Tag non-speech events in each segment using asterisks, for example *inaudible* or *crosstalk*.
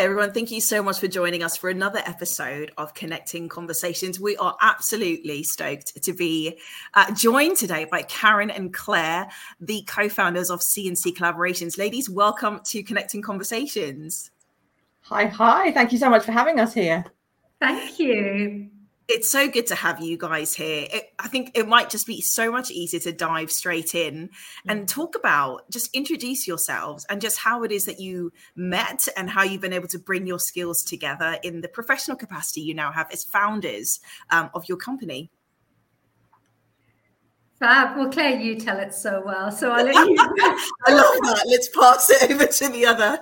Hi, everyone. Thank you so much for joining us for another episode of Connecting Conversations. We are absolutely stoked to be uh, joined today by Caron and Clare, the co founders of CNC Collaborations. Ladies, welcome to Connecting Conversations. Hi, hi. Thank you so much for having us here. Thank you it's so good to have you guys here. It, I think it might just be so much easier to dive straight in and talk about just introduce yourselves and just how it is that you met and how you've been able to bring your skills together in the professional capacity you now have as founders um, of your company. Fab. Well, Clare, you tell it so well. So I'll let you. *laughs* I love that. Let's pass it over to the other.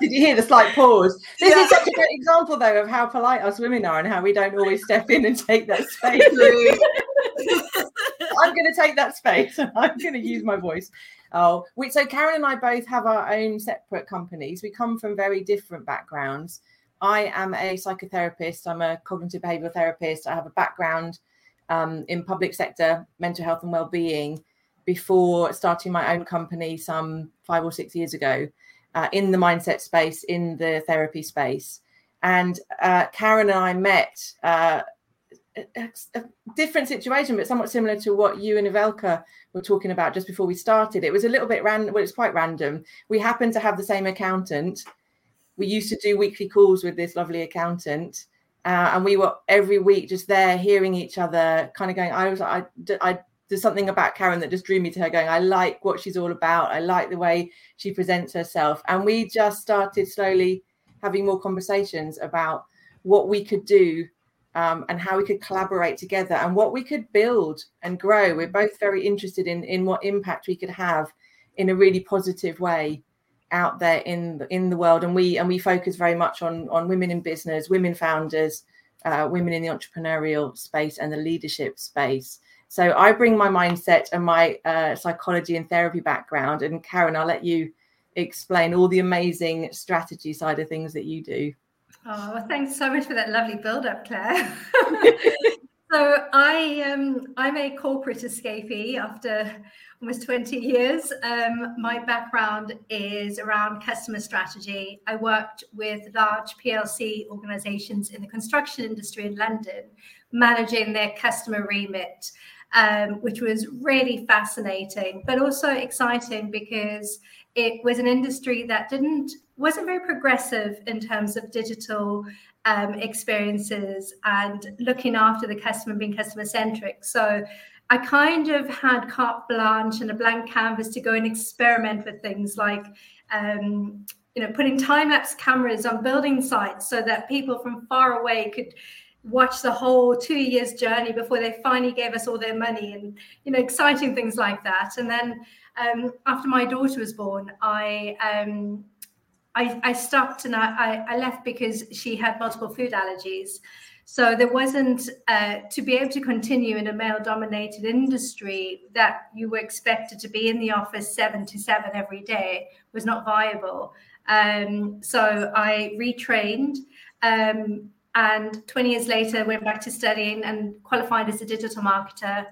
Did you hear the slight pause? This yeah. is such a great example, though, of how polite us women are and how we don't always step in and take that space. *laughs* I'm going to take that space. I'm going to use my voice. Oh, we, so Caron and I both have our own separate companies. We come from very different backgrounds. I am a psychotherapist. I'm a cognitive behavioral therapist. I have a background um, in public sector mental health and well-being before starting my own company some five or six years ago uh, in the mindset space, in the therapy space. And uh, Caron and I met uh, a, a, different situation, but somewhat similar to what you and Ivelka were talking about just before we started. It was a little bit random. Well, it's quite random. We happened to have the same accountant. We used to do weekly calls with this lovely accountant. Uh, and we were every week just there hearing each other kind of going i was i i there's something about Caron that just drew me to her going, I like what she's all about. I like the way she presents herself. And we just started slowly having more conversations about what we could do um, and how we could collaborate together and what we could build and grow. We're both very interested in, in what impact we could have in a really positive way out there in the, in the world. And we and we focus very much on, on women in business, women founders, uh, women in the entrepreneurial space and the leadership space. So I bring my mindset and my uh, psychology and therapy background. And Caron, I'll let you explain all the amazing strategy side of things that you do. Oh, well, thanks so much for that lovely build up, Clare. *laughs* so I um, I'm a corporate escapee after almost 20 years. Um, my background is around customer strategy. I worked with large PLC organizations in the construction industry in London, managing their customer remit um, which was really fascinating, but also exciting because it was an industry that didn't wasn't very progressive in terms of digital um, experiences and looking after the customer, being customer centric. So I kind of had carte blanche and a blank canvas to go and experiment with things like. Um, you know, putting time lapse cameras on building sites so that people from far away could watch the whole two years journey before they finally gave us all their money and you know exciting things like that. And then um, after my daughter was born i um, I, I, stopped and I, I, left because she had multiple food allergies. So there wasn't uh, to be able to continue in a male dominated industry that you were expected to be in the office seven to seven every day was not viable. Um, so i retrained um, and 20 years later went back to studying and qualified as a digital marketer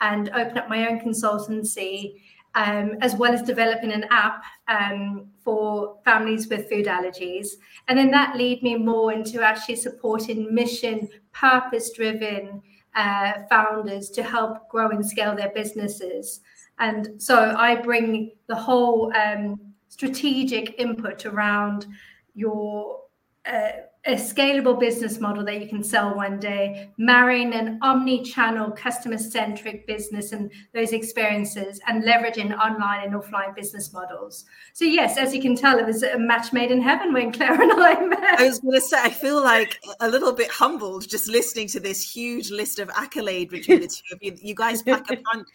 and opened up my own consultancy um, as well as developing an app um, for families with food allergies. And then that led me more into actually supporting mission purpose driven uh, founders to help grow and scale their businesses. And so i bring the whole um, strategic input around your uh, a scalable business model that you can sell one day, marrying an omni-channel customer-centric business and those experiences and leveraging online and offline business models. So yes, as you can tell, it was a match made in heaven when Clare and I met. I was going to say, I feel like a little bit humbled just listening to this huge list of accolade between the two of you. You guys pack a punch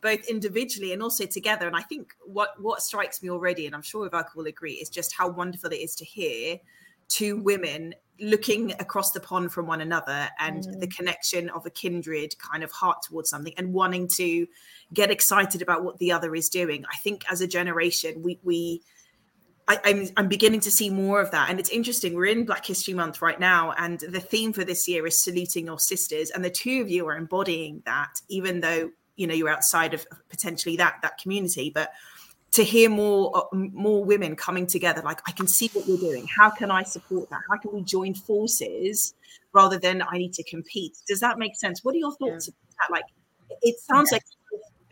both individually and also together. And I think what what strikes me already, and I'm sure Ivelka will agree, is just how wonderful it is to hear two women looking across the pond from one another and mm. the connection of a kindred kind of heart towards something and wanting to get excited about what the other is doing. I think as a generation, we we I, I'm, I'm beginning to see more of that. And it's interesting. We're in Black History Month right now, and the theme for this year is saluting your sisters. And the two of you are embodying that, even though you know you're outside of potentially that that community. But to hear more uh, more women coming together like i can see what you're doing. How can i support that? How can we join forces rather than i need to compete? Does that make sense? What are your thoughts yeah. about that? Like it sounds yeah. like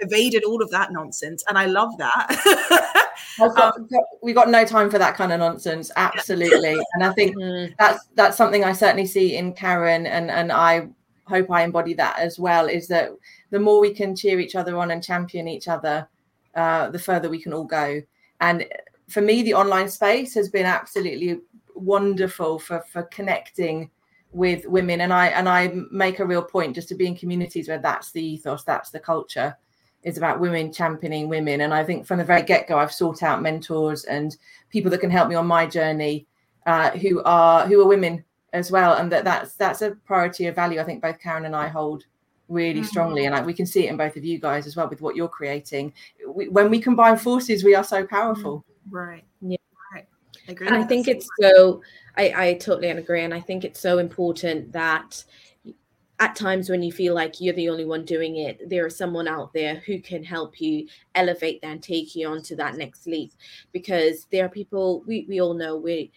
evaded all of that nonsense and i love that. *laughs* Got, um, we got no time for that kind of nonsense absolutely. And i think mm. that's that's something i certainly see in caron and and i hope i embody that as well is that the more we can cheer each other on and champion each other uh, the further we can all go. And for me, the online space has been absolutely wonderful for for connecting with women. And I and I make a real point just to be in communities where that's the ethos, that's the culture. Is about women championing women. And I think from the very get go, I've sought out mentors and people that can help me on my journey uh, who are who are women as well. And that that's that's a priority of value. I think both Caron and I hold really mm-hmm. strongly and like, we can see it in both of you guys as well with what you're creating. We, when we combine forces we are so powerful. right. Yeah. Right. I agree and i think it's so I, I totally agree and i think it's so important that at times when you feel like you're the only one doing it, there is someone out there who can help you elevate that and take you on to that next leap. Because there are people we, we all know we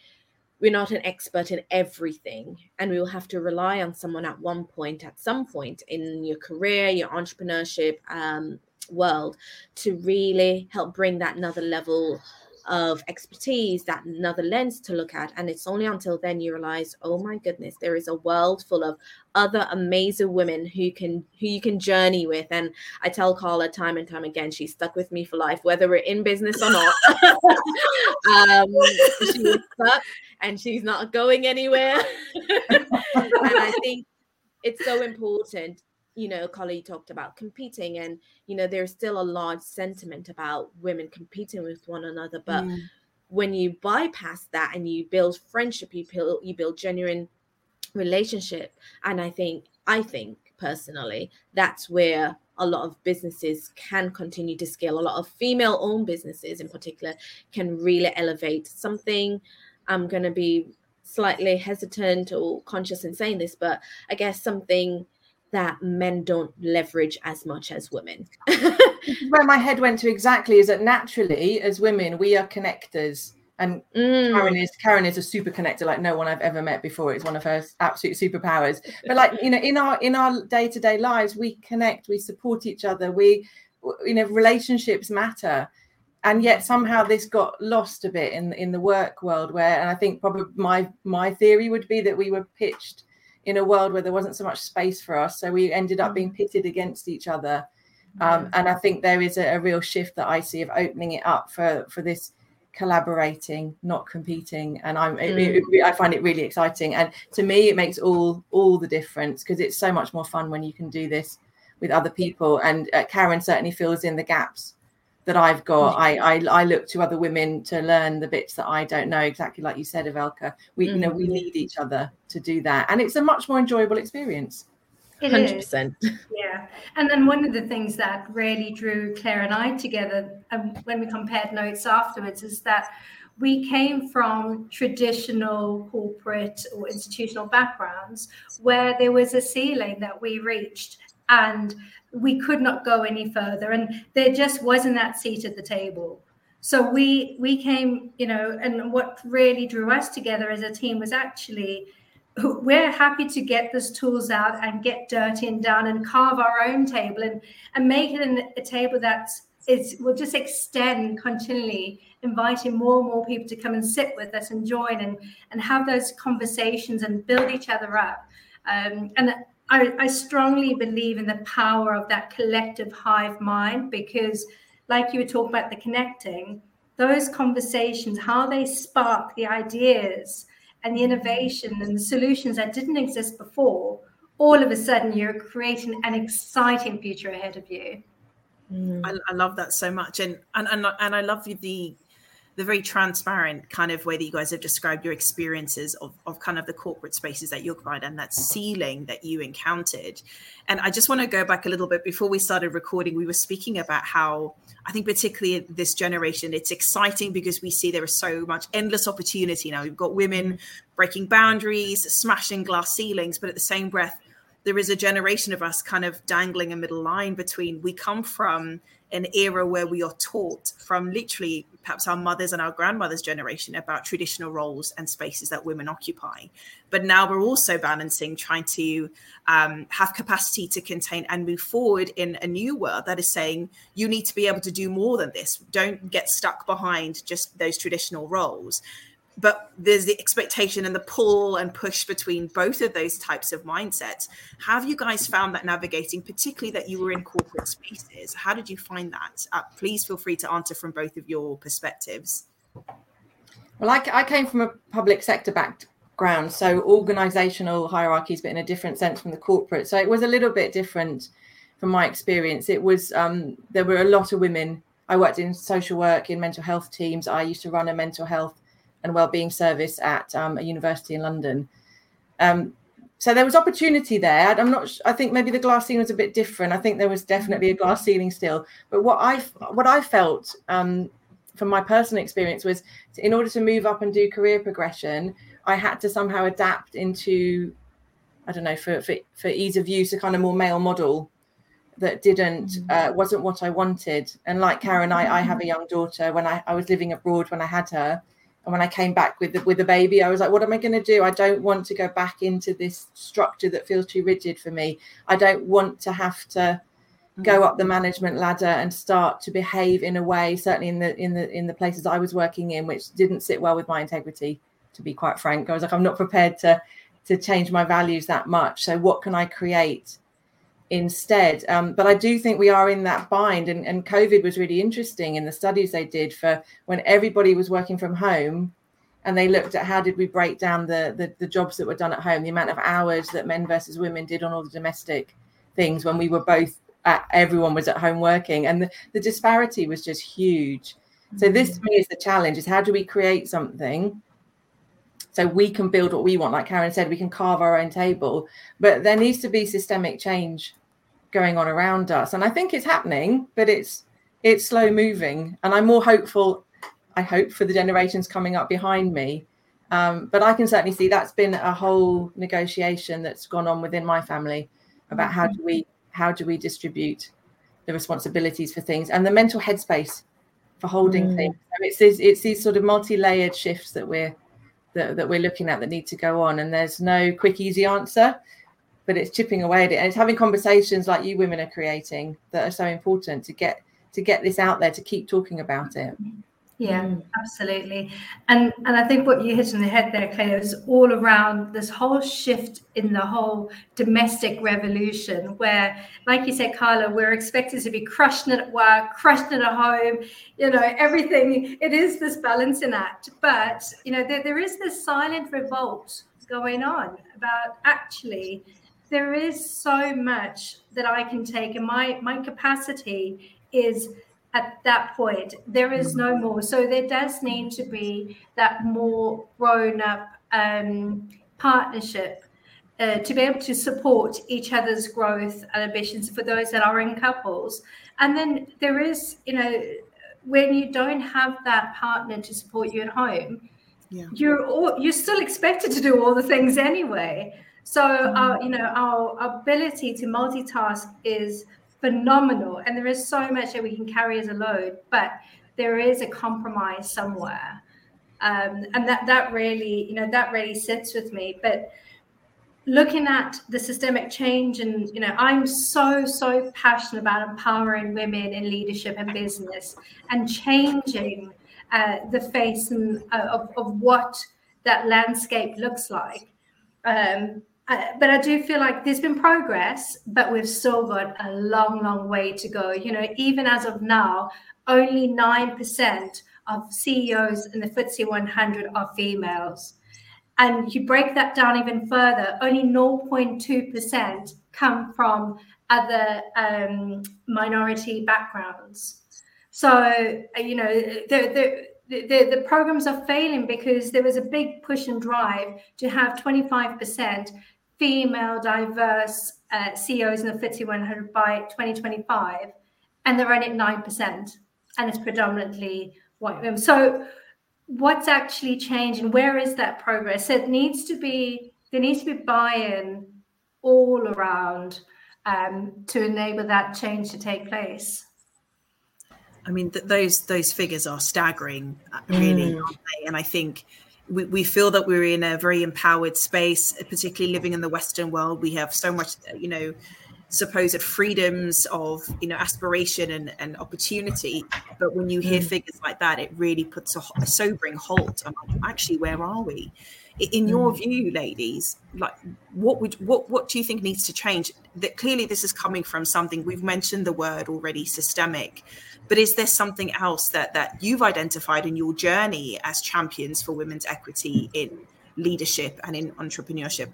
we're not an expert in everything and we will have to rely on someone at one point at some point in your career your entrepreneurship um, world to really help bring that another level of expertise, that another lens to look at. And it's only until then you realize, oh my goodness, there is a world full of other amazing women who can who you can journey with. And I tell Carla time and time again, she's stuck with me for life, whether we're in business or not. *laughs* um, stuck and she's not going anywhere. *laughs* and I think it's so important you know, Carly talked about competing, and you know, there's still a large sentiment about women competing with one another. But mm. when you bypass that and you build friendship, you build you build genuine relationship, and I think I think personally that's where a lot of businesses can continue to scale. A lot of female-owned businesses, in particular, can really elevate something. I'm going to be slightly hesitant or conscious in saying this, but I guess something that men don't leverage as much as women. Where my head went to exactly is that naturally, as women, we are connectors. And mm. Caron is Caron is a super connector like no one I've ever met before. It's one of her absolute superpowers. But like you know, in our in our day to day lives, we connect, we support each other. We you know, relationships matter. And yet somehow this got lost a bit in in the work world where, and I think probably my my theory would be that we were pitched in a world where there wasn't so much space for us. So we ended up being mm. pitted against each other. Um, and I think there is a, a, real shift that I see of opening it up for for this collaborating, not competing. And I'm mm. it, it, I find it really exciting. And to me, it makes all all the difference because it's so much more fun when you can do this with other people. And uh, Caron certainly fills in the gaps that I've got. I, I, I look to other women to learn the bits that I don't know. Exactly like you said, Evelka. We mm-hmm. you know we mm-hmm. need each other to do that, and it's a much more enjoyable experience. It 100%. Is. Yeah. And then one of the things that really drew Clare and I together um, when we compared notes afterwards is that we came from traditional corporate or institutional backgrounds where there was a ceiling that we reached and we could not go any further. And there just wasn't that seat at the table. So we we came you know and what really drew us together as a team was actually we're happy to get those tools out and get dirty and down and carve our own table and and make it an, a table that is will just extend continually inviting more and more people to come and sit with us and join and and have those conversations and build each other up. Um, and I, I strongly believe in the power of that collective hive mind because, like you were talking about the connecting, those conversations, how they spark the ideas and the innovation and the solutions that didn't exist before, all of a sudden you're creating an exciting future ahead of you. Mm. I, I, love that so much, and and and, and I love you the the very transparent kind of way that you guys have described your experiences of, of kind of the corporate spaces that you occupied and that ceiling that you encountered. And I just want to go back a little bit before we started recording. We were speaking about how I think, particularly this generation, it's exciting because we see there is so much endless opportunity now. We've got women breaking boundaries, smashing glass ceilings, but at the same breath, there is a generation of us kind of dangling a middle line between we come from an era where we are taught from literally perhaps our mothers and our grandmothers' generation about traditional roles and spaces that women occupy. But now we're also balancing trying to um, have capacity to contain and move forward in a new world that is saying you need to be able to do more than this. Don't get stuck behind just those traditional roles but there's the expectation and the pull and push between both of those types of mindsets. Have you guys found that navigating, particularly that you were in corporate spaces? How did you find that? Uh, please feel free to answer from both of your perspectives. Well, I, I came from a public sector background, so organizational hierarchies, but in a different sense from the corporate. So it was a little bit different from my experience. It was, um, there were a lot of women. I worked in social work, in mental health teams. I used to run a mental health and wellbeing service at um, a university in London. Um, so there was opportunity there. I'm not. I think maybe the glass ceiling was a bit different. I think there was definitely a glass ceiling still. But what I what I felt um, from my personal experience was, in order to move up and do career progression, I had to somehow adapt into, I don't know, for for, for ease of use, a kind of more male model that didn't mm. uh, wasn't what I wanted. And like Caron, I, I have a young daughter. When I, I was living abroad when I had her, and when I came back with the, with the baby, I was like, what am I going to do? I don't want to go back into this structure that feels too rigid for me. I don't want to have to go up the mm. management ladder and start to behave in a way, certainly in the in the in the places I was working in, which didn't sit well with my integrity. To be quite frank, I was like, I'm not prepared to to change my values that much. So what can I create instead. Um, but I do think we are in that bind, and, and COVID was really interesting in the studies they did for when everybody was working from home. And they looked at how did we break down the, the, the jobs that were done at home, the amount of hours that men versus women did on all the domestic things when we were both at, everyone was at home working, and the, the disparity was just huge. So this to me is the challenge: is how do we create something so we can build what we want like caron said we can carve our own table. But there needs to be systemic change going on around us. And i think it's happening but it's it's slow moving. And i'm more hopeful i hope for the generations coming up behind me. Um, but i can certainly see that's been a whole negotiation that's gone on within my family about how do we how do we distribute the responsibilities for things and the mental headspace for holding mm. things. So it's, these, it's these sort of multi-layered shifts that we're that, that we're looking at that need to go on. And there's no quick, easy answer, but it's chipping away at it. And it's having conversations like you women are creating that are so important to get to get this out there, to keep talking about it. Yeah, mm. absolutely. And and I think what you hit on the head there, Clare, is all around this whole shift in the whole domestic revolution, where, like you said, Carla, we're expected to be crushing it at work, crushing it at home, you know, everything. It is this balancing act. But you know, there, there is this silent revolt going on about actually there is so much that I can take, and my my capacity is at that point there is no more so there does need to be that more grown up um, partnership uh, to be able to support each other's growth and ambitions for those that are in couples and then there is you know when you don't have that partner to support you at home yeah. you're all, you're still expected to do all the things anyway so mm-hmm. our you know our ability to multitask is phenomenal. And there is so much that we can carry as a load, but there is a compromise somewhere. Um, and that that really, you know, that really sits with me. But looking at the systemic change and you know i'm so so passionate about empowering women in leadership and business and changing uh, the face and, uh, of, of what that landscape looks like um, but I do feel like there's been progress, but we've still got a long, long way to go. You know, even as of now, only 9% of CEOs in the FTSE 100 are females. And you break that down even further, only 0.2% come from other um, minority backgrounds. So, you know, the, the, the, the, programs are failing because there was a big push and drive to have 25% female diverse uh, CEOs in the FTSE 100 by 2025, and they're only at 9%, and it's predominantly white women. So, what's actually changed, and where is that progress? So it needs to be there needs to be buy-in all around um, to enable that change to take place. I mean, th- those those figures are staggering, uh, really, mm. And I think we, we feel that we're in a very empowered space, particularly living in the Western world. We have so much, you know, supposed freedoms of you know aspiration and, and opportunity but when you hear mm. figures like that it really puts a, a sobering halt on actually where are we in your mm. view ladies like what would what what do you think needs to change? That clearly this is coming from something we've mentioned the word already systemic but is there something else that that you've identified in your journey as champions for women's equity in leadership and in entrepreneurship?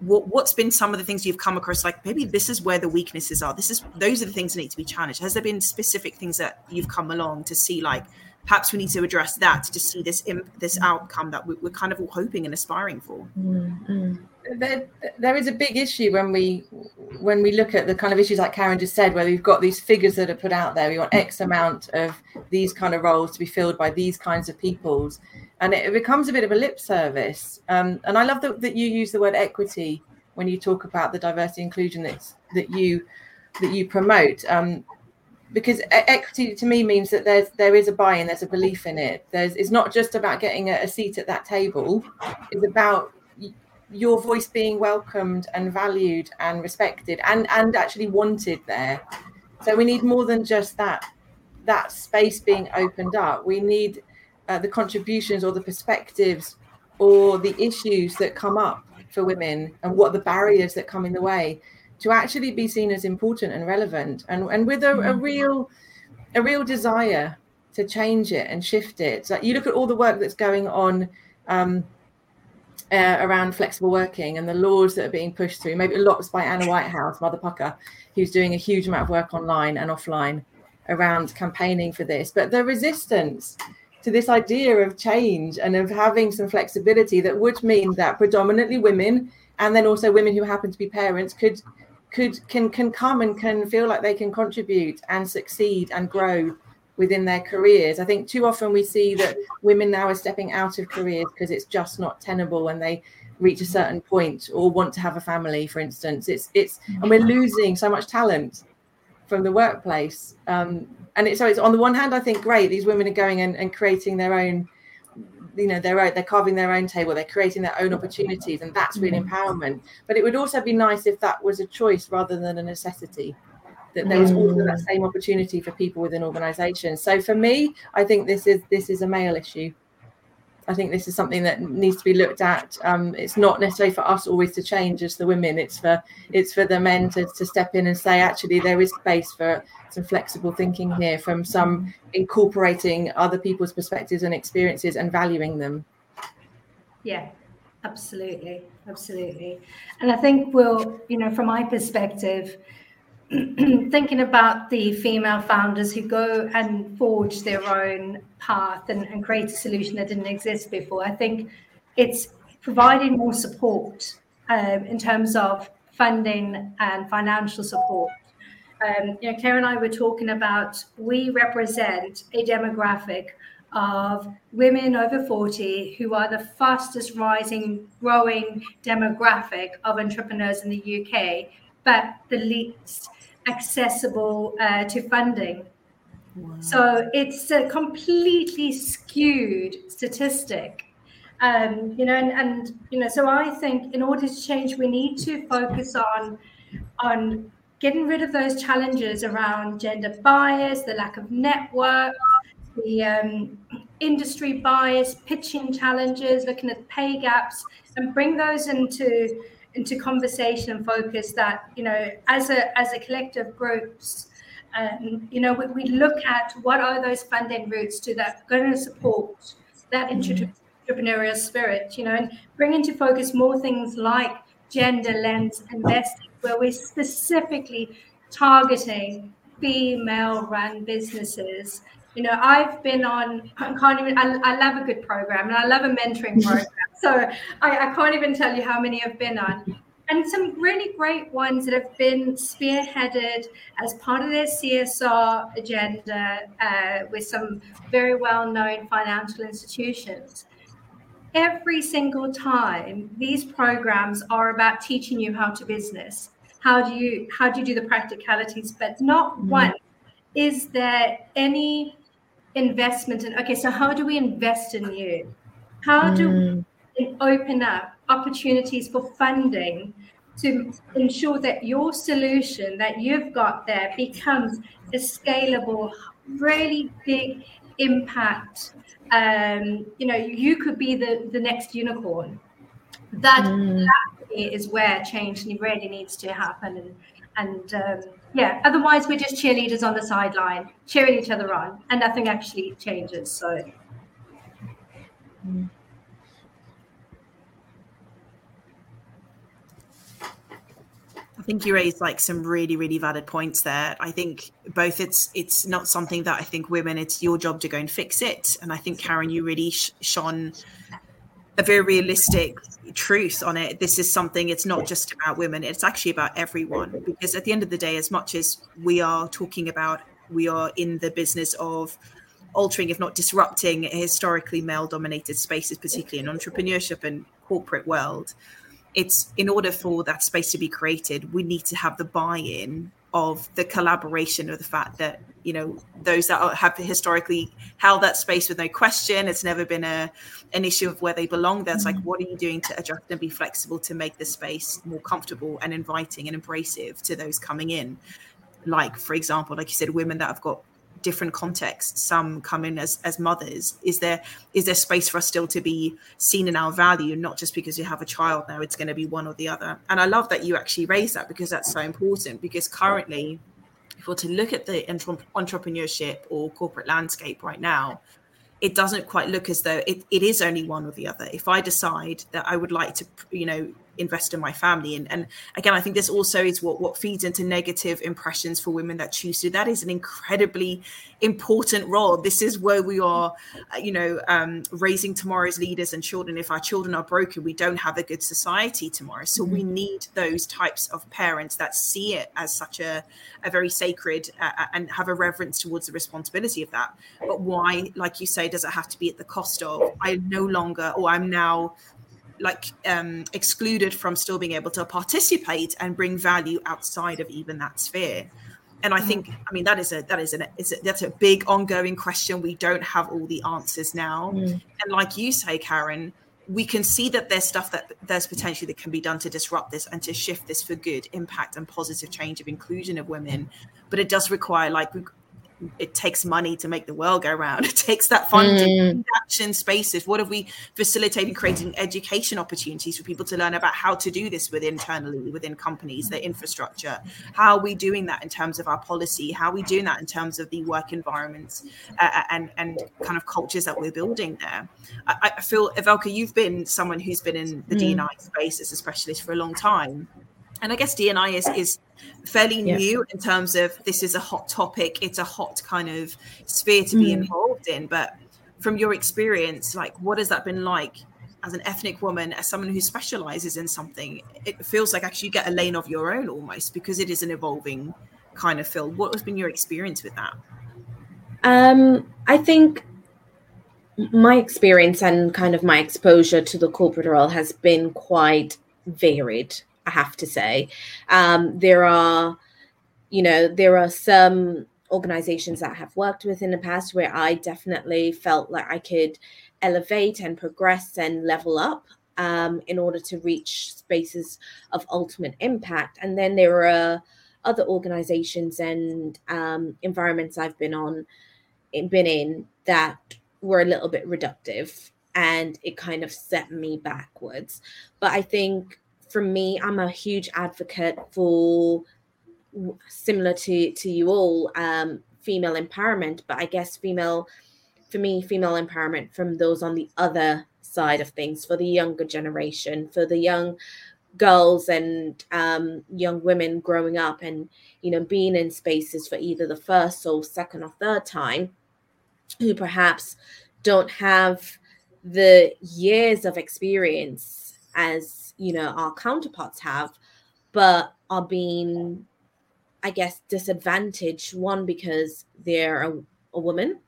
What, what's been some of the things you've come across like maybe this is where the weaknesses are this is those are the things that need to be challenged. Has there been specific things that you've come along to see like perhaps we need to address that to see this this outcome that we're kind of all hoping and aspiring for mm-hmm. there, there is a big issue when we when we look at the kind of issues like caron just said where we've got these figures that are put out there we want x amount of these kind of roles to be filled by these kinds of peoples and it, becomes a bit of a lip service. Um, and I love that, that you use the word equity when you talk about the diversity inclusion that's that you that you promote. Um, because equity to me means that there's there is a buy-in, there's a belief in it. There's it's not just about getting a, a seat at that table. It's about your voice being welcomed and valued and respected and and actually wanted there. So we need more than just that that space being opened up. We need uh, the contributions or the perspectives or the issues that come up for women and what the barriers that come in the way to actually be seen as important and relevant and, and with a, a mm-hmm. real a real desire to change it and shift it. So you look at all the work that's going on um, uh, around flexible working and the laws that are being pushed through. Maybe lots by anna whitehouse mother Pukka who's doing a huge amount of work online and offline around campaigning for this. But the resistance to this idea of change and of having some flexibility that would mean that predominantly women and then also women who happen to be parents could could can can come and can feel like they can contribute and succeed and grow within their careers. I think too often we see that women now are stepping out of careers because it's just not tenable when they reach a certain point or want to have a family, for instance. It's it's and we're losing so much talent from the workplace. Um, and it's so it's on the one hand, I think great. These women are going and, and creating their own, you know, their own, they're carving their own table, they're creating their own opportunities, and that's real mm. empowerment. But it would also be nice if that was a choice rather than a necessity. That there was also that mm. same opportunity for people within organizations. So for me, I think this is this is a male issue. I think this is something that needs to be looked at. Um, it's not necessarily for us always to change as the women. It's for it's for the men to, to step in and say, actually, there is space for some flexible thinking here, from some incorporating other people's perspectives and experiences and valuing them. Yeah, absolutely, absolutely. And I think we'll, you know, from my perspective, *clears throat* thinking about the female founders who go and forge their own path and, and, create a solution that didn't exist before, I think it's providing more support um, in terms of funding and financial support. Um, you know, Clare and I were talking about we represent a demographic of women over 40 who are the fastest rising, growing demographic of entrepreneurs in the UK, but the least accessible uh, to funding. Wow. So it's a completely skewed statistic. Um, you know, and, and you know, so I think in order to change, we need to focus on on getting rid of those challenges around gender bias, the lack of network, the um, industry bias, pitching challenges, looking at pay gaps, and bring those into into conversation and focus that you know as a as a collective groups um, you know we, we, look at what are those funding routes to that going to support that mm-hmm. entrepreneurial spirit you know and bring into focus more things like gender lens investing where we're specifically targeting female run businesses you know i've been on i can't even I, I love a good program and i love a mentoring *laughs* program so I, I can't even tell you how many I've been on and some really great ones that have been spearheaded as part of their CSR agenda uh, with some very well known financial institutions. every single time these programs are about teaching you how to business how do you how do you do the practicalities but not mm-hmm. one is there any investment in okay so how do we invest in you how do mm. we open up opportunities for funding to ensure that your solution that you've got there becomes a scalable really big impact um, you know you could be the the next unicorn that, mm. that is where change really needs to happen and and um, yeah otherwise we're just cheerleaders on the sideline cheering each other on and nothing actually changes so. I think you raised like some really, really valid points there. I think both it's it's not something that I think women. It's your job to go and fix it. And I think Caron, you really sh- shone a very realistic truth on it. This is something. It's not just about women. It's actually about everyone. Because at the end of the day, as much as we are talking about, we are in the business of altering, if not disrupting, historically male-dominated spaces, particularly in entrepreneurship and corporate world it's in order for that space to be created, we need to have the buy-in of the collaboration of the fact that you know those that have historically held that space with no question it's never been a an issue of where they belong that's mm-hmm. like what are you doing to adjust and be flexible to make the space more comfortable and inviting and embracive to those coming in like for example like you said women that have got different contexts some come in as as mothers. Is there is there space for us still to be seen in our value not just because you have a child now it's going to be one or the other? And i love that you actually raise that because that's so important because currently if we're to look at the entrepreneurship or corporate landscape right now it doesn't quite look as though it, it is only one or the other. If i decide that i would like to you know invest in my family. And, and again i think this also is what what feeds into negative impressions for women that choose to that is an incredibly important role. This is where we are uh, you know um, raising tomorrow's leaders and children. If our children are broken we don't have a good society tomorrow. So mm-hmm. we need those types of parents that see it as such a, a very sacred uh, uh, and have a reverence towards the responsibility of that. But why like you say does it have to be at the cost of i no longer or i'm now like um, excluded from still being able to participate and bring value outside of even that sphere. And i think i mean that is a that is an is a, that's a big ongoing question. We don't have all the answers now. Mm. and like you say caron we can see that there's stuff that there's potentially that can be done to disrupt this and to shift this for good impact and positive change of inclusion of women. But it does require like it takes money to make the world go round. *laughs* It takes that funding, mm. action spaces. What have we facilitated creating education opportunities for people to learn about how to do this within internally within companies, their infrastructure? How are we doing that in terms of our policy? How are we doing that in terms of the work environments uh, uh and and kind of cultures that we're building there? I, I feel, Evelka, you've been someone who's been in the mm. DNI space as a specialist for a long time and I guess DNI is is fairly yeah. new in terms of this is a hot topic. It's a hot kind of sphere to be mm. involved in. But from your experience, like what has that been like as an ethnic woman, as someone who specializes in something? It feels like actually you get a lane of your own almost because it is an evolving kind of field. What has been your experience with that? Um, I think my experience and kind of my exposure to the corporate world has been quite varied I have to say. Um, there are, you know, there are some organizations that I have worked with in the past where I definitely felt like I could elevate and progress and level up um, in order to reach spaces of ultimate impact. And then there are other organizations and um, environments I've been on, been in that were a little bit reductive and it kind of set me backwards. But I think for me, I'm a huge advocate for similar to to you all, um, female empowerment. But I guess female, for me, female empowerment from those on the other side of things, for the younger generation, for the young girls and um, young women growing up and you know being in spaces for either the first or second or third time who perhaps don't have the years of experience as you know our counterparts have but are being i guess disadvantaged one because they're a, a woman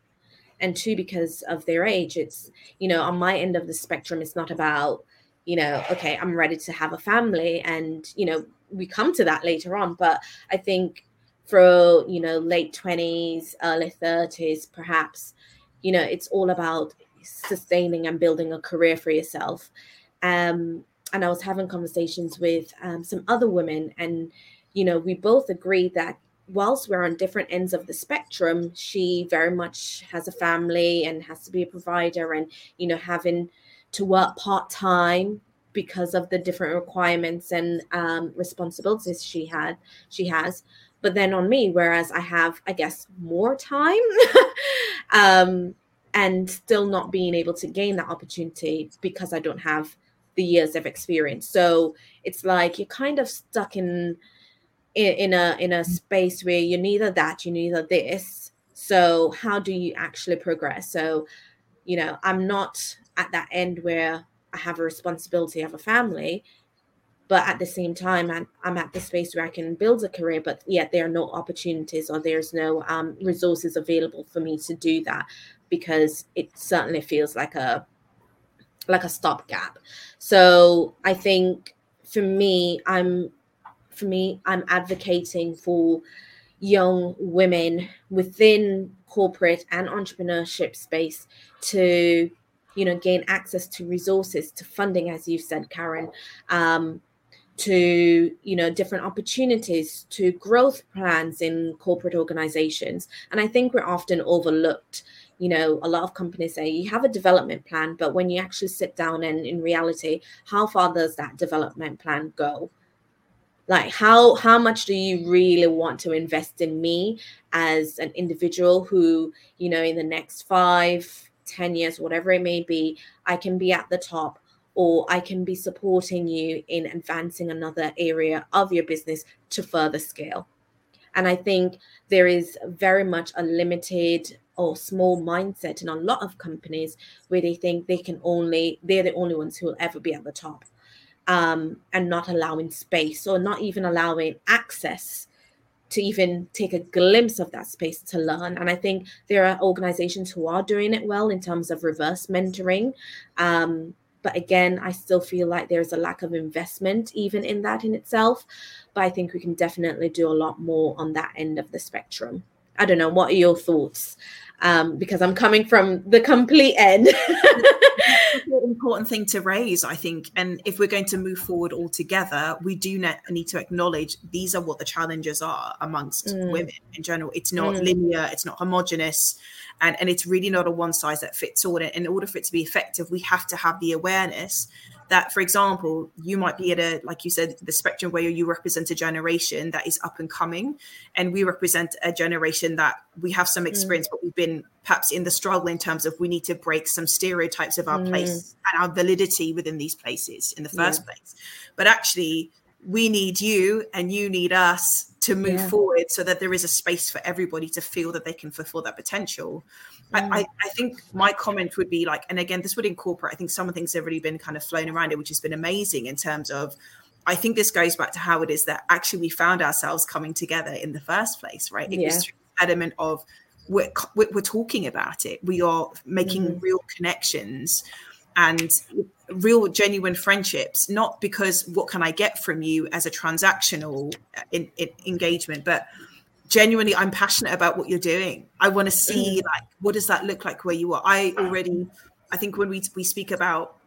and two because of their age. It's you know on my end of the spectrum it's not about you know okay i'm ready to have a family and you know we come to that later on. But i think for you know late 20s early 30s perhaps you know it's all about sustaining and building a career for yourself. Um and i was having conversations with um, some other women and you know we both agreed that whilst we're on different ends of the spectrum, she very much has a family and has to be a provider and, you know, having to work part time because of the different requirements and um, responsibilities she had, she has. But then on me, whereas I have, I guess, more time *laughs* um, and still not being able to gain that opportunity because I don't have the years of experience. So it's like you're kind of stuck in in, in a in a space where you're neither that, you're neither this. So how do you actually progress? So, you know, I'm not at that end where I have a responsibility of a family, but at the same time, I'm, I'm at the space where I can build a career, but yet there are no opportunities or there's no um, resources available for me to do that because it certainly feels like a like a stopgap. So I think for me, I'm for me, I'm advocating for young women within corporate and entrepreneurship space to you know gain access to resources to funding as you've said caron um, to you know different opportunities to growth plans in corporate organizations and i think we're often overlooked you know a lot of companies say you have a development plan but when you actually sit down and in reality how far does that development plan go? Like how how much do you really want to invest in me as an individual who you know in the next five ten years whatever it may be i can be at the top or i can be supporting you in advancing another area of your business to further scale? And i think there is very much a limited or small mindset in a lot of companies where they think they can only they're the only ones who will ever be at the top um, and not allowing space or not even allowing access to even take a glimpse of that space to learn. And I think there are organizations who are doing it well in terms of reverse mentoring. Um, but again, I still feel like there's a lack of investment even in that in itself. But I think we can definitely do a lot more on that end of the spectrum. I don't know. What are your thoughts? Um, because I'm coming from the complete end. *laughs* important thing to raise, I think. And if we're going to move forward all together, we do need to acknowledge these are what the challenges are amongst mm. women in general. It's not mm. linear, it's not homogenous, and, and it's really not a one size that fits all. And in order for it to be effective, we have to have the awareness that for example you might be at a like you said the spectrum where you represent a generation that is up and coming and we represent a generation that we have some mm. experience mm. but we've been perhaps in the struggle in terms of we need to break some stereotypes of our mm. place and our validity within these places in the first yeah. place but actually we need you and you need us to move yeah. forward so that there is a space for everybody to feel that they can fulfill that potential Mm. I, I, think my comment would be like, and again, this would incorporate, I think some of things have already been kind of flown around it, which has been amazing in terms of, I think this goes back to how it is that actually we found ourselves coming together in the first place, right? It yeah. was element of we're, we're talking about it. We are making mm-hmm. real connections and real genuine friendships, not because what can I get from you as a transactional uh, in, in engagement, but genuinely i'm passionate about what you're doing i want to see mm. like what does that look like where you are i already i think when we we speak about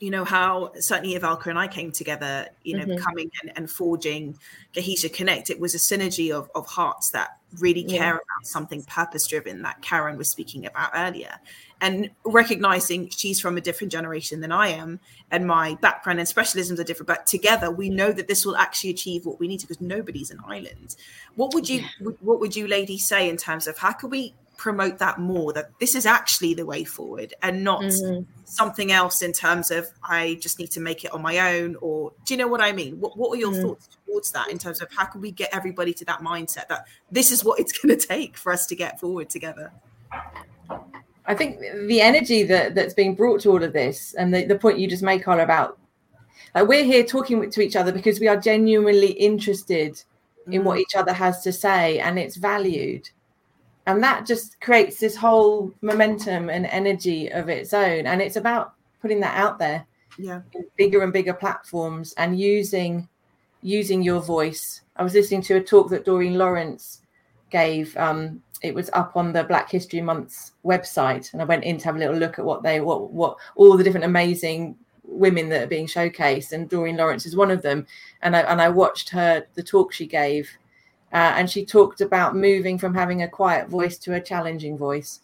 you know how certainly Ivalka and I came together, you know, mm-hmm. coming and, and, forging Cohesia Connect. It was a synergy of, of hearts that really care yeah. about something purpose driven that Caron was speaking about earlier. And recognizing she's from a different generation than I am, and my background and specialisms are different, but together we know that this will actually achieve what we need to because nobody's an island. What would you yeah. what would you ladies say in terms of how can we promote that more that this is actually the way forward and not mm-hmm. Something else in terms of I just need to make it on my own or do you know what I mean? What what are your mm-hmm. thoughts towards that in terms of how can we get everybody to that mindset that this is what it's *laughs* going to take for us to get forward together? I think the energy that that's being brought to all of this and the, the point you just made, Carla, about like we're here talking to each other because we are genuinely interested mm. in what mm. each other has to say and it's valued and that just creates this whole momentum and energy of its own. And it's about putting that out there. Yeah. Bigger and bigger platforms and using using your voice. I was listening to a talk that doreen lawrence gave um it was up on the black history month's website. And i went in to have a little look at what they what what all the different amazing women that are being showcased. And doreen lawrence is one of them. And i and i watched her the talk she gave uh, and she talked about moving from having a quiet voice to a challenging voice.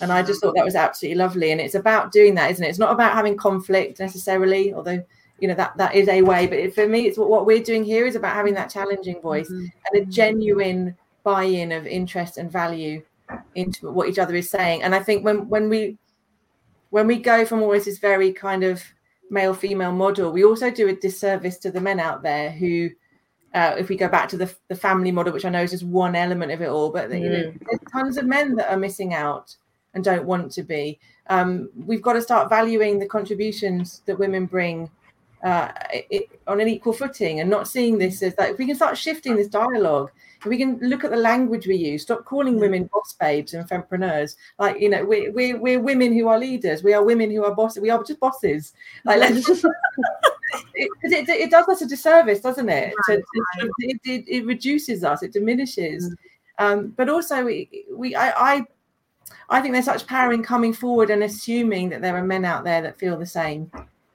And I just thought that was absolutely lovely. And it's about doing that, isn't it? It's not about having conflict necessarily, although you know that that is a way. But it, for me, it's what, what we're doing here is about having that challenging voice mm-hmm. and a genuine buy-in of interest and value into what each other is saying. And I think when when we when we go from always this very kind of male female model, we also do a disservice to the men out there who uh, if we go back to the, the family model, which I know is just one element of it all, but mm. you know, mm. there's tons of men that are missing out and don't want to be. Um, we've got to start valuing the contributions that women bring uh, it, on an equal footing and not seeing this as that if we can start shifting this dialogue, if we can look at the language we use, stop calling mm. women boss babes and fempreneurs. Like, you know, we, we, we're women who are leaders. We are women who are bosses. We are just bosses. Like, let's just *laughs* it, it, it, does us a disservice, doesn't it? Right, to, it, it, it, reduces us, it diminishes. Mm. Um, but also, we, we I, I, I think there's such power in coming forward and assuming that there are men out there that feel the same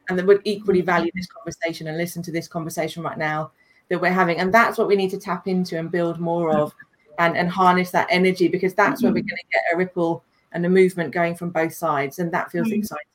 and that would equally mm. value this conversation and listen to this conversation right now that we're having. And that's what we need to tap into and build more of and, and harness that energy because that's mm-hmm. where we're mm-hmm. going to get a ripple and a movement going from both sides. And that feels mm-hmm. exciting.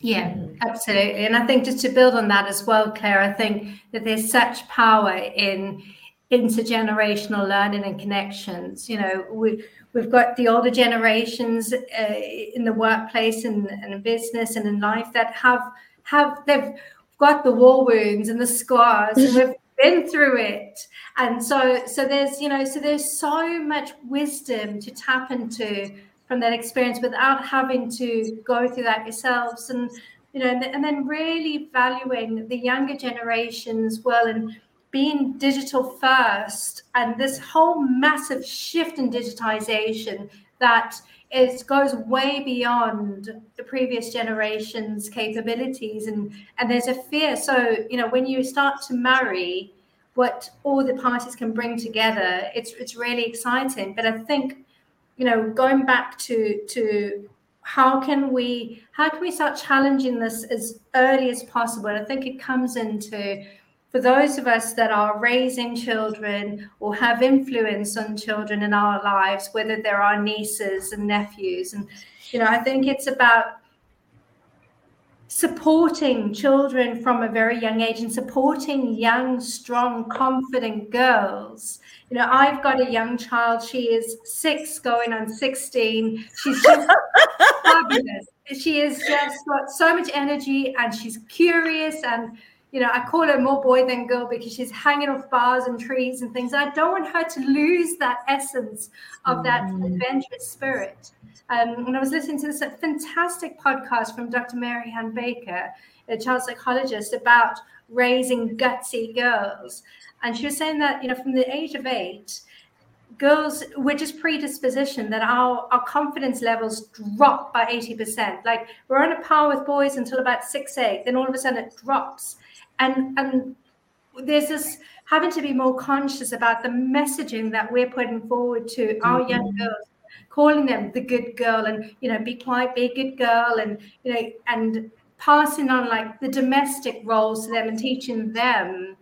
Yeah, absolutely. And I think just to build on that as well, Clare, I think that there's such power in intergenerational learning and connections. You know, we we've got the older generations uh, in the workplace and, and in business and in life that have have they've got the war wounds and the scars and we've *laughs* been through it and so so there's you know so there's so much wisdom to tap into from that experience without having to go through that yourselves. And you know and then really valuing the younger generations well and being digital first and this whole massive shift in digitization that is goes way beyond the previous generation's capabilities and and there's a fear. So you know when you start to marry what all the parties can bring together it's it's really exciting. But i think you know going back to to how can we how can we start challenging this as early as possible? I think it comes into for those of us that are raising children or have influence on children in our lives whether they're our nieces and nephews and you know i think it's about supporting children from a very young age and supporting young strong confident girls you know, I've got a young child. She is six, going on 16. She's just *laughs* fabulous. She has just got so much energy and she's curious. And, you know, I call her more boy than girl because she's hanging off bars and trees and things. I don't want her to lose that essence of that mm. adventurous spirit. Um, and I was listening to this fantastic podcast from Dr. Mary Ann Baker, a child psychologist, about raising gutsy girls. And she was saying that, you know, from the age of eight, girls we're just predisposition that our, our confidence levels drop by 80%. Like we're on a par with boys until about six, eight, then all of a sudden it drops. And and there's this having to be more conscious about the messaging that we're putting forward to our mm-hmm. young girls calling them the good girl and you know be quiet be a good girl and you know and passing on like the domestic roles to them and teaching them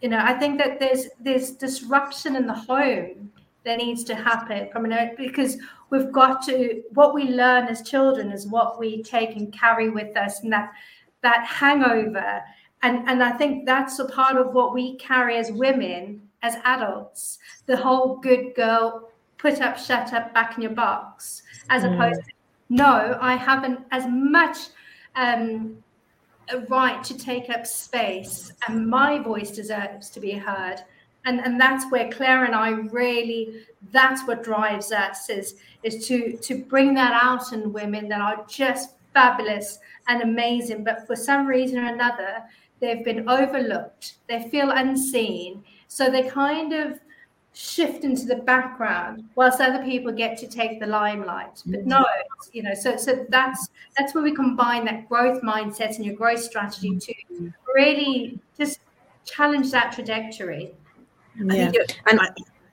you know i think that there's there's disruption in the home that needs to happen from an because we've got to what we learn as children is what we take and carry with us and that that hangover and and i think that's a part of what we carry as women as adults the whole good girl put up shut up back in your box as mm. opposed to no i haven't as much um, a right to take up space and my voice deserves to be heard. And and that's where clare and i really that's what drives us is is to to bring that out in women that are just fabulous and amazing but for some reason or another they've been overlooked. They feel unseen. So they kind of shift into the background whilst other people get to take the limelight but mm. no you know so so that's that's where we combine that growth mindset and your growth strategy to really just challenge that trajectory yeah. and I,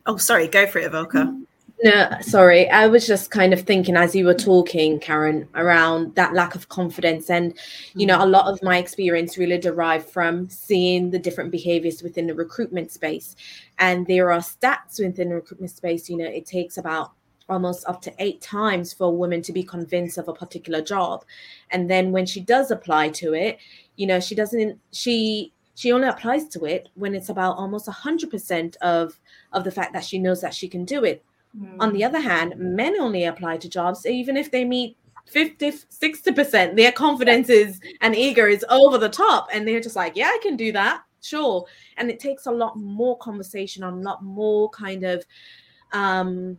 oh sorry go for it Evelka no, sorry. I was just kind of thinking as you were talking, Caron, around that lack of confidence. And, you know, a mm. lot of my experience really derived from seeing the different behaviors within the recruitment space. And there are stats within the recruitment space, you know, it takes about almost up to eight times for a woman to be convinced of a particular job. And then when she does apply to it, you know, she doesn't, she, she only applies to it when it's about almost 100% of of the fact that she knows that she can do it Mm. On the other hand, men only apply to jobs even if they meet 50, 60%. Their confidence is and ego is over the top. And they're just like, yeah, I can do that. Sure. And it takes a lot more conversation, a lot more kind of um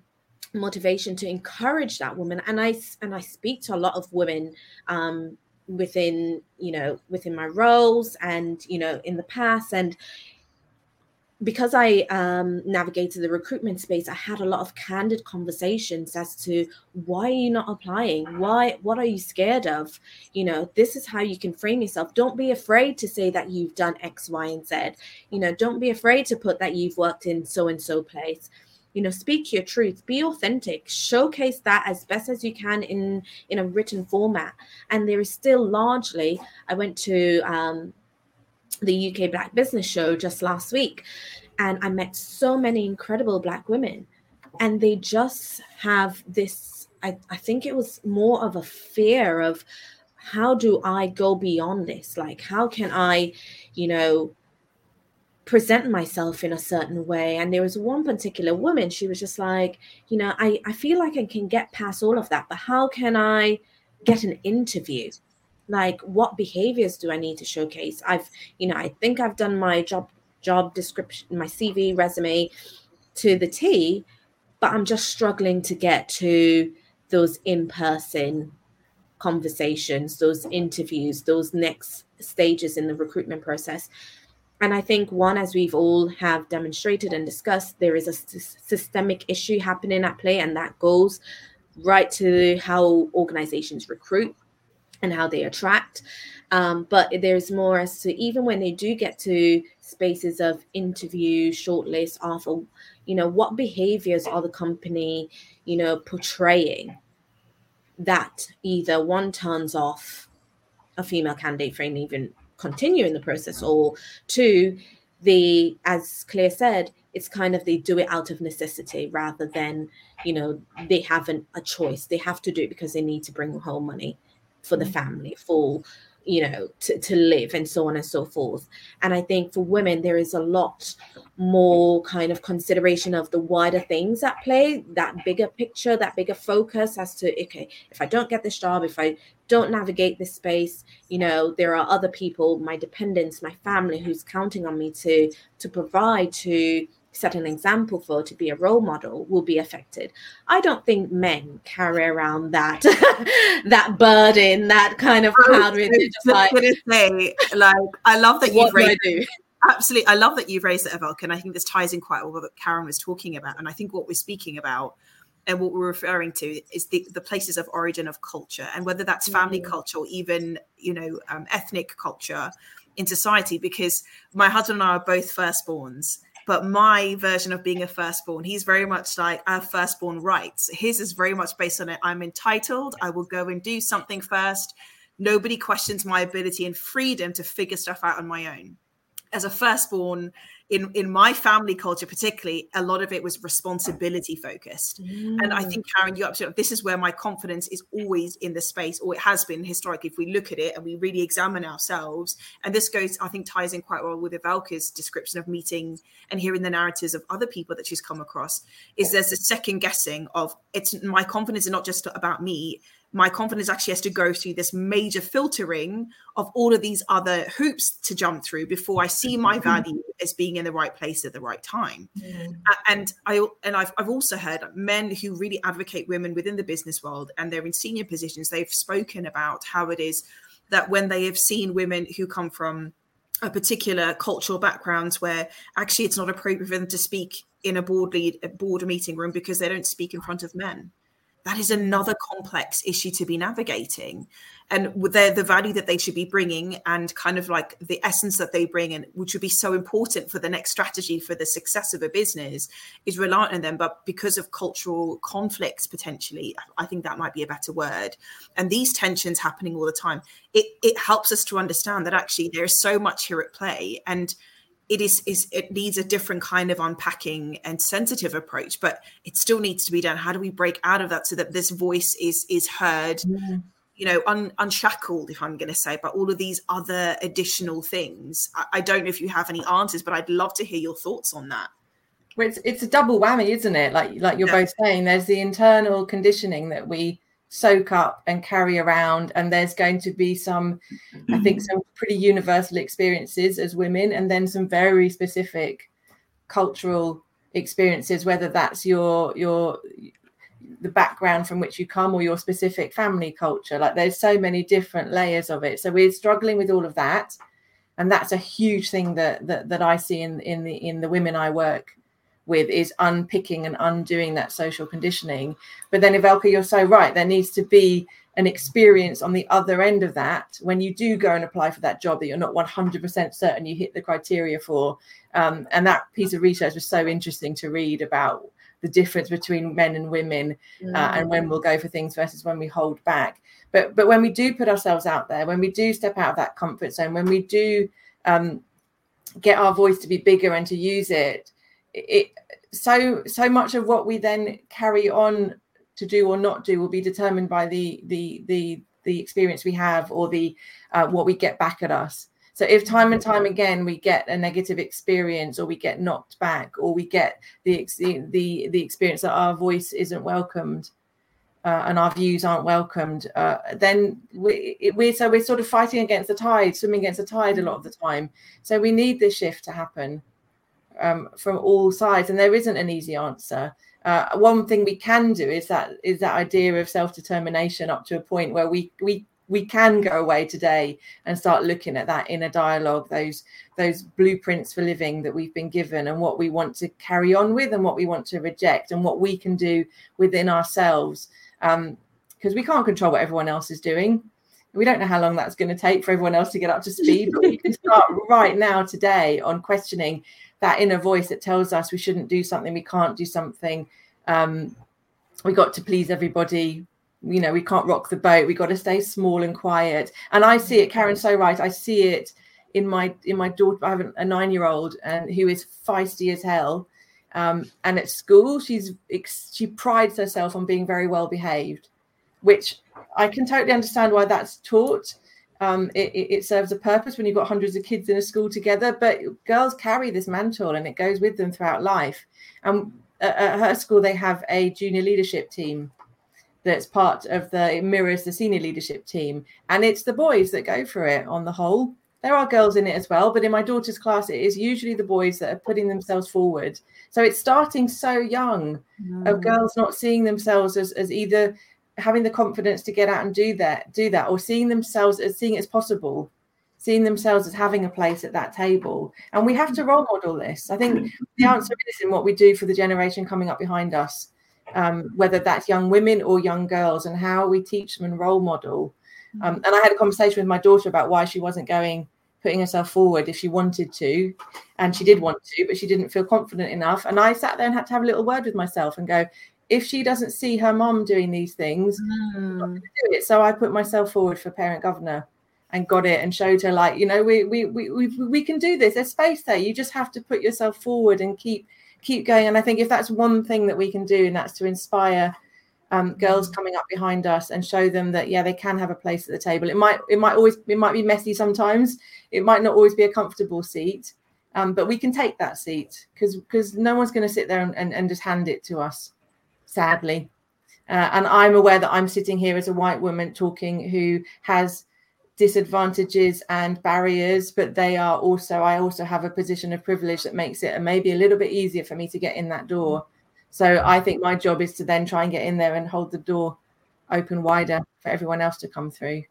motivation to encourage that woman and i and i speak to a lot of women um within you know within my roles and you know in the past and because I um, navigated the recruitment space, I had a lot of candid conversations as to why are you not applying? Why? What are you scared of? You know, this is how you can frame yourself. Don't be afraid to say that you've done X, Y, and Z. You know, don't be afraid to put that you've worked in so and so place. You know, speak your truth. Be authentic. Showcase that as best as you can in in a written format. And there is still largely. I went to. Um, the UK Black Business Show just last week, and I met so many incredible Black women, and they just have this. I, I think it was more of a fear of how do I go beyond this? Like, how can I, you know, present myself in a certain way and there was one particular woman she was just like you know i i feel like i can get past all of that but how can i get an interview like what behaviors do i need to showcase? I've you know i think i've done my job job description my cv resume to the t but i'm just struggling to get to those in-person conversations those interviews those next stages in the recruitment process. And i think one as we've all have demonstrated and discussed there is a systemic issue happening at play and that goes right to how organizations recruit and how they attract. Um, but there's more as to even when they do get to spaces of interview, shortlist, offer, you know, what behaviors are the company, you know, portraying that either one turns off a female candidate from even continuing the process, or two, the as Clare said, it's kind of they do it out of necessity rather than you know they haven't a choice. They have to do it because they need to bring home money for the mm. family, for you know to, to live and so on and so forth and i think for women there is a lot more kind of consideration of the wider things at play that bigger picture that bigger focus as to okay if i don't get this job if i don't navigate this space you know there are other people my dependents my family who's counting on me to to provide to set an example for to be a role model will be affected i don't think men carry around that *laughs* that burden that kind of cloud with just like, say, like i love that you've raised I absolutely i love that you've raised it Evelka, and i think this ties in quite well with what caron was talking about and i think what we're speaking about and what we're referring to is the, the places of origin of culture and whether that's family mm. culture or even you know um, ethnic culture in society because my husband and i are both firstborns but my version of being a firstborn, he's very much like our firstborn rights. His is very much based on it. I'm entitled. I will go and do something first. Nobody questions my ability and freedom to figure stuff out on my own. As a firstborn, in in my family culture particularly a lot of it was responsibility focused. Mm. and i think caron you absolutely this is where my confidence is always in the space or it has been historically if we look at it and we really examine ourselves. And this goes i think ties in quite well with Evelka's description of meeting and hearing the narratives of other people that she's come across is there's a second guessing of it's my confidence is not just about me my confidence actually has to go through this major filtering of all of these other hoops to jump through before I see my mm-hmm. value as being in the right place at the right time. Mm. And I and I've, I've also heard men who really advocate women within the business world and they're in senior positions. They've spoken about how it is that when they have seen women who come from a particular cultural backgrounds where actually it's not appropriate for them to speak in a board lead a board meeting room because they don't speak in front of men that is another complex issue to be navigating. And the the value that they should be bringing and kind of like the essence that they bring and which would be so important for the next strategy for the success of a business is reliant on them. But because of cultural conflicts potentially i think that might be a better word. And these tensions happening all the time it it helps us to understand that actually there's so much here at play. And it is is it needs a different kind of unpacking and sensitive approach but it still needs to be done how do we break out of that so that this voice is is heard yeah. you know un, unshackled if i'm going to say but all of these other additional things I, I, don't know if you have any answers but i'd love to hear your thoughts on that well, it's, it's a double whammy isn't it like like you're yeah. both saying there's the internal conditioning that we soak up and carry around and there's going to be some i think mm-hmm. some pretty universal experiences as women and then some very specific cultural experiences whether that's your your the background from which you come or your specific family culture like there's so many different layers of it so we're struggling with all of that and that's a huge thing that that, that i see in in the in the women i work with is unpicking and undoing that social conditioning. But then, Ivelka, you're so right. There needs to be an experience on the other end of that when you do go and apply for that job that you're not 100% certain you hit the criteria for. Um, and that piece of research was so interesting to read about the difference between men and women uh, and when we'll go for things versus when we hold back. But but when we do put ourselves out there, when we do step out of that comfort zone, when we do um, get our voice to be bigger and to use it, it so so much of what we then carry on to do or not do will be determined by the the the the experience we have or the uh, what we get back at us. So if time and time again we get a negative experience or we get knocked back or we get the the the experience that our voice isn't welcomed uh, and our views aren't welcomed uh, then we, we're so we're sort of fighting against the tide swimming against the tide a lot of the time. So we need this shift to happen um, from all sides, and there isn't an easy answer. Uh, one thing we can do is that is that idea of self determination up to a point where we we we can go away today and start looking at that inner dialogue, those those blueprints for living that we've been given, and what we want to carry on with, and what we want to reject, and what we can do within ourselves, because um, we can't control what everyone else is doing. We don't know how long that's going to take for everyone else to get up to speed, but we can start *laughs* right now today on questioning that inner voice that tells us we shouldn't do something, we can't do something. Um, we got to please everybody. You know, we can't rock the boat. We got to stay small and quiet. And I see it, Caron, so right. I see it in my in my daughter. I have a nine year old and who is feisty as hell. Um, and at school, she's she prides herself on being very well behaved, which I can totally understand why that's taught. Um, it, it, serves a purpose when you've got hundreds of kids in a school together, but girls carry this mantle and it goes with them throughout life. And at her school, they have a junior leadership team that's part of the it mirrors the senior leadership team, and it's the boys that go for it on the whole. There are girls in it as well, but in my daughter's class, it is usually the boys that are putting themselves forward. So it's starting so young mm. of girls not seeing themselves as, as either having the confidence to get out and do that, do that, or seeing themselves as seeing it as possible, seeing themselves as having a place at that table. And we have to role model this. I think the answer is in what we do for the generation coming up behind us, um, whether that's young women or young girls, and how we teach them and role model. Um, and I had a conversation with my daughter about why she wasn't going putting herself forward if she wanted to and she did want to but she didn't feel confident enough and i sat there and had to have a little word with myself and go if she doesn't see her mom doing these things, mm. do it. So I put myself forward for parent governor and got it and showed her like, you know, we we we we, we can do this. There's space there. You just have to put yourself forward and keep keep going. And I think if that's one thing that we can do, and that's to inspire um, girls mm. coming up behind us and show them that yeah, they can have a place at the table. It might it might always it might be messy sometimes. It might not always be a comfortable seat. Um, but we can take that seat because because no one's going to sit there and, and, and just hand it to us sadly. Uh, and I'm aware that I'm sitting here as a white woman talking who has disadvantages and barriers, but they are also, I also have a position of privilege that makes it maybe a little bit easier for me to get in that door. So I think my job is to then try and get in there and hold the door open wider for everyone else to come through.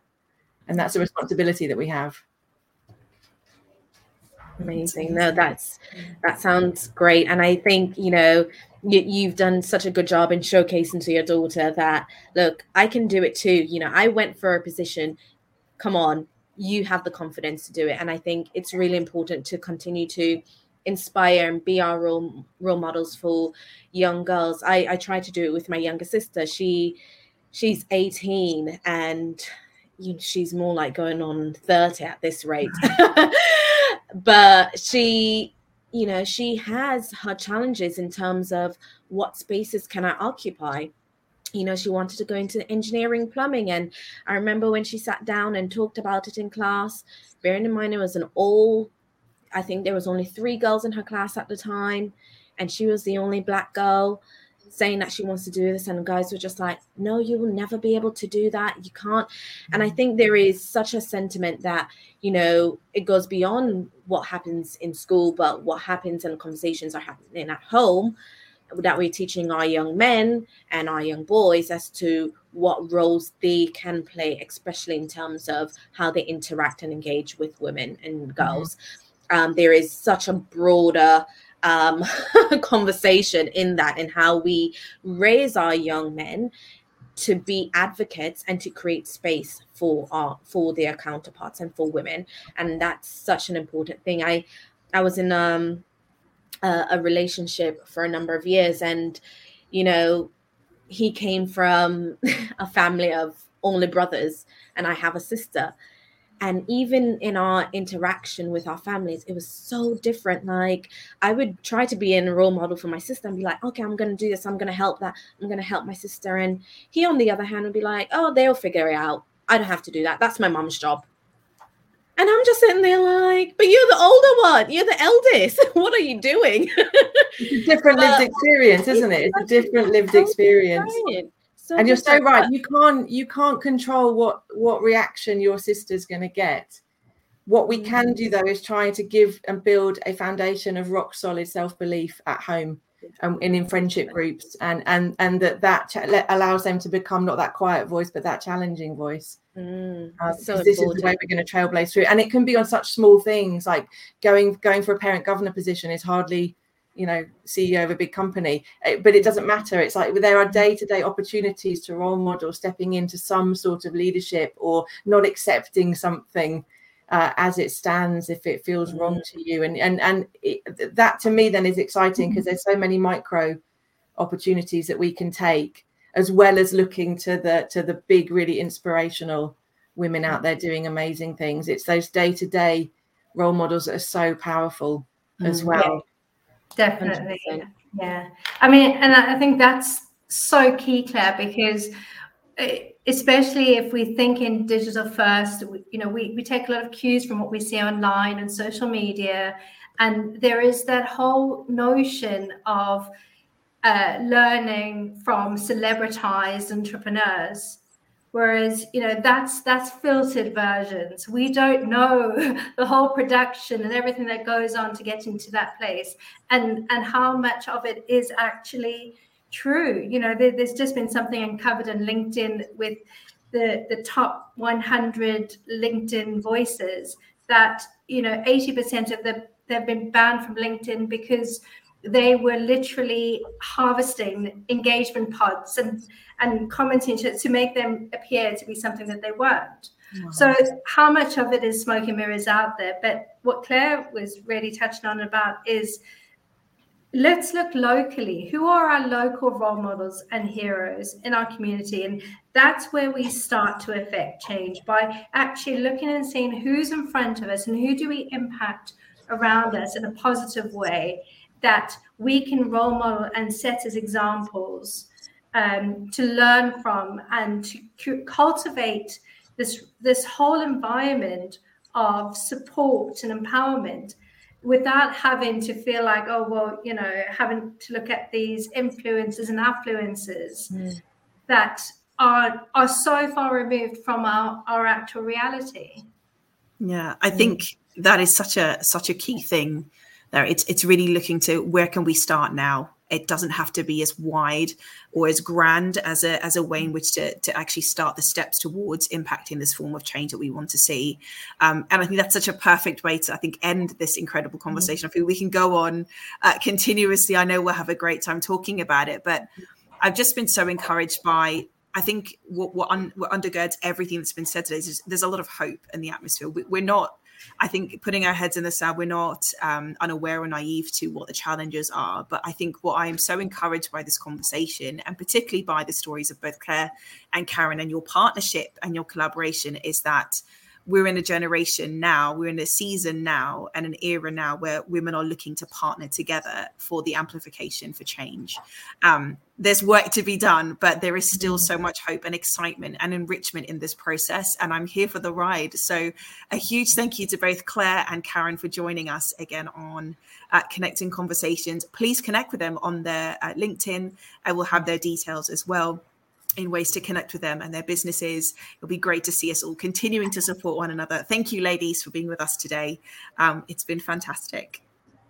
And that's a responsibility that we have. Amazing. No, that's that sounds great. And I think, you know, you, you've done such a good job in showcasing to your daughter that look, I can do it too. You know, I went for a position. Come on, you have the confidence to do it. And I think it's really important to continue to inspire and be our role role models for young girls. I, I try to do it with my younger sister. She she's 18 and you she's more like going on 30 at this rate. *laughs* but she you know she has her challenges in terms of what spaces can i occupy. You know she wanted to go into engineering plumbing and i remember when she sat down and talked about it in class bearing in mind it was an all i think there was only three girls in her class at the time and she was the only black girl saying that she wants to do this and guys were just like no you will never be able to do that you can't and i mm. think there is such a sentiment that you know it goes beyond what happens in school but what happens and conversations are happening at home that we're teaching our young men and our young boys as to what roles they can play especially in terms of how they interact and engage with women and mm-hmm. girls mm-hmm. um, there is such a broader um, *laughs* conversation in that and how we raise our young men to be advocates and to create space for our for their counterparts and for women. And that's such an important thing. I i was in um a, a relationship for a number of years and you know he came from *laughs* a family of only brothers and i have a sister and even in our interaction with our families it was so different. Like i would try to be in a role model for my sister and be like okay i'm going to do this. I'm going to help that. I'm going to help my sister. And he on the other hand would be like oh they'll figure it out. I don't have to do that. That's my mom's job. And i'm just sitting there like but you're the older one. You're the eldest. *laughs* What are you doing? It's a different lived experience isn't it? It's a different lived experience so and you're so right. You can't you can't control what what reaction your sister's going to get. What we can do though is try to give and build a foundation of rock solid self belief at home and, in friendship groups, and and and that that ch- allows them to become not that quiet voice, but that challenging voice. Mm, uh, so this is the way we're going to trailblaze through, and it can be on such small things like going going for a parent governor position is hardly you know ceo of a big company eh, but it doesn't matter. It's like there are day-to-day opportunities to role model stepping into some sort of leadership or not accepting something uh, as it stands if it feels wrong mm. to you. And and and it, that to me then is exciting because there's so many micro opportunities that we can take as well as looking to the to the big really inspirational women out there doing amazing things. It's those day-to-day role models that are so powerful as mm, well Definitely. 100%. Yeah. I mean, and I think that's so key, Clare, because eh, especially if we think in digital first, you know, we, we take a lot of cues from what we see online and social media. And there is that whole notion of uh, learning from celebritized entrepreneurs whereas you know that's that's filtered versions. We don't know *laughs* the whole production and everything that goes on to get into that place and and how much of it is actually true. You know there, there's just been something uncovered on linkedin with the the top 100 linkedin voices that you know 80% of them they've been banned from linkedin because they were literally harvesting engagement pods and and commenting to, to make them appear to be something that they weren't. Wow. So how much of it is smoke and mirrors out there? But what Clare was really touching on about is let's look locally. Who are our local role models and heroes in our community? And that's where we start to affect change by actually looking and seeing who's in front of us and who do we impact around us in a positive way that we can role model and set as examples um, to learn from and to cultivate this this whole environment of support and empowerment without having to feel like oh well you know having to look at these influences and affluences mm. that are are so far removed from our our actual reality. Yeah i think that is such a such a key thing there it's it's really looking to where can we start now it doesn't have to be as wide or as grand as a as a way in which to, to actually start the steps towards impacting this form of change that we want to see um, and i think that's such a perfect way to i think end this incredible mm-hmm. conversation mm-hmm. i feel we can go on uh, continuously i know we'll have a great time talking about it but i've just been so encouraged by I think what what, un, what, undergirds everything that's been said today is there's a lot of hope in the atmosphere. We, are not I think putting our heads in the sand, we're not um, unaware or naive to what the challenges are. But I think what I am so encouraged by this conversation, and particularly by the stories of both Clare and Caron and your partnership and your collaboration, is that we're in a generation now, we're in a season now and an era now where women are looking to partner together for the amplification for change. Um, there's work to be done, but there is still so much hope and excitement and enrichment in this process. And I'm here for the ride. So, a huge thank you to both Clare and Caron for joining us again on uh, Connecting Conversations. Please connect with them on their uh, LinkedIn. I will have their details as well in ways to connect with them and their businesses. It'll be great to see us all continuing to support one another. Thank you, ladies, for being with us today. Um, it's been fantastic.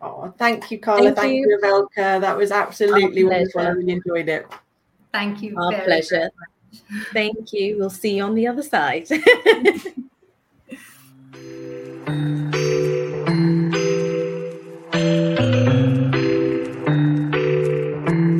Oh, thank you, Carla. Thank, thank you, you Velka. That was absolutely wonderful. I really enjoyed it. Thank you. Our pleasure. Thank you. We'll see you on the other side. *laughs*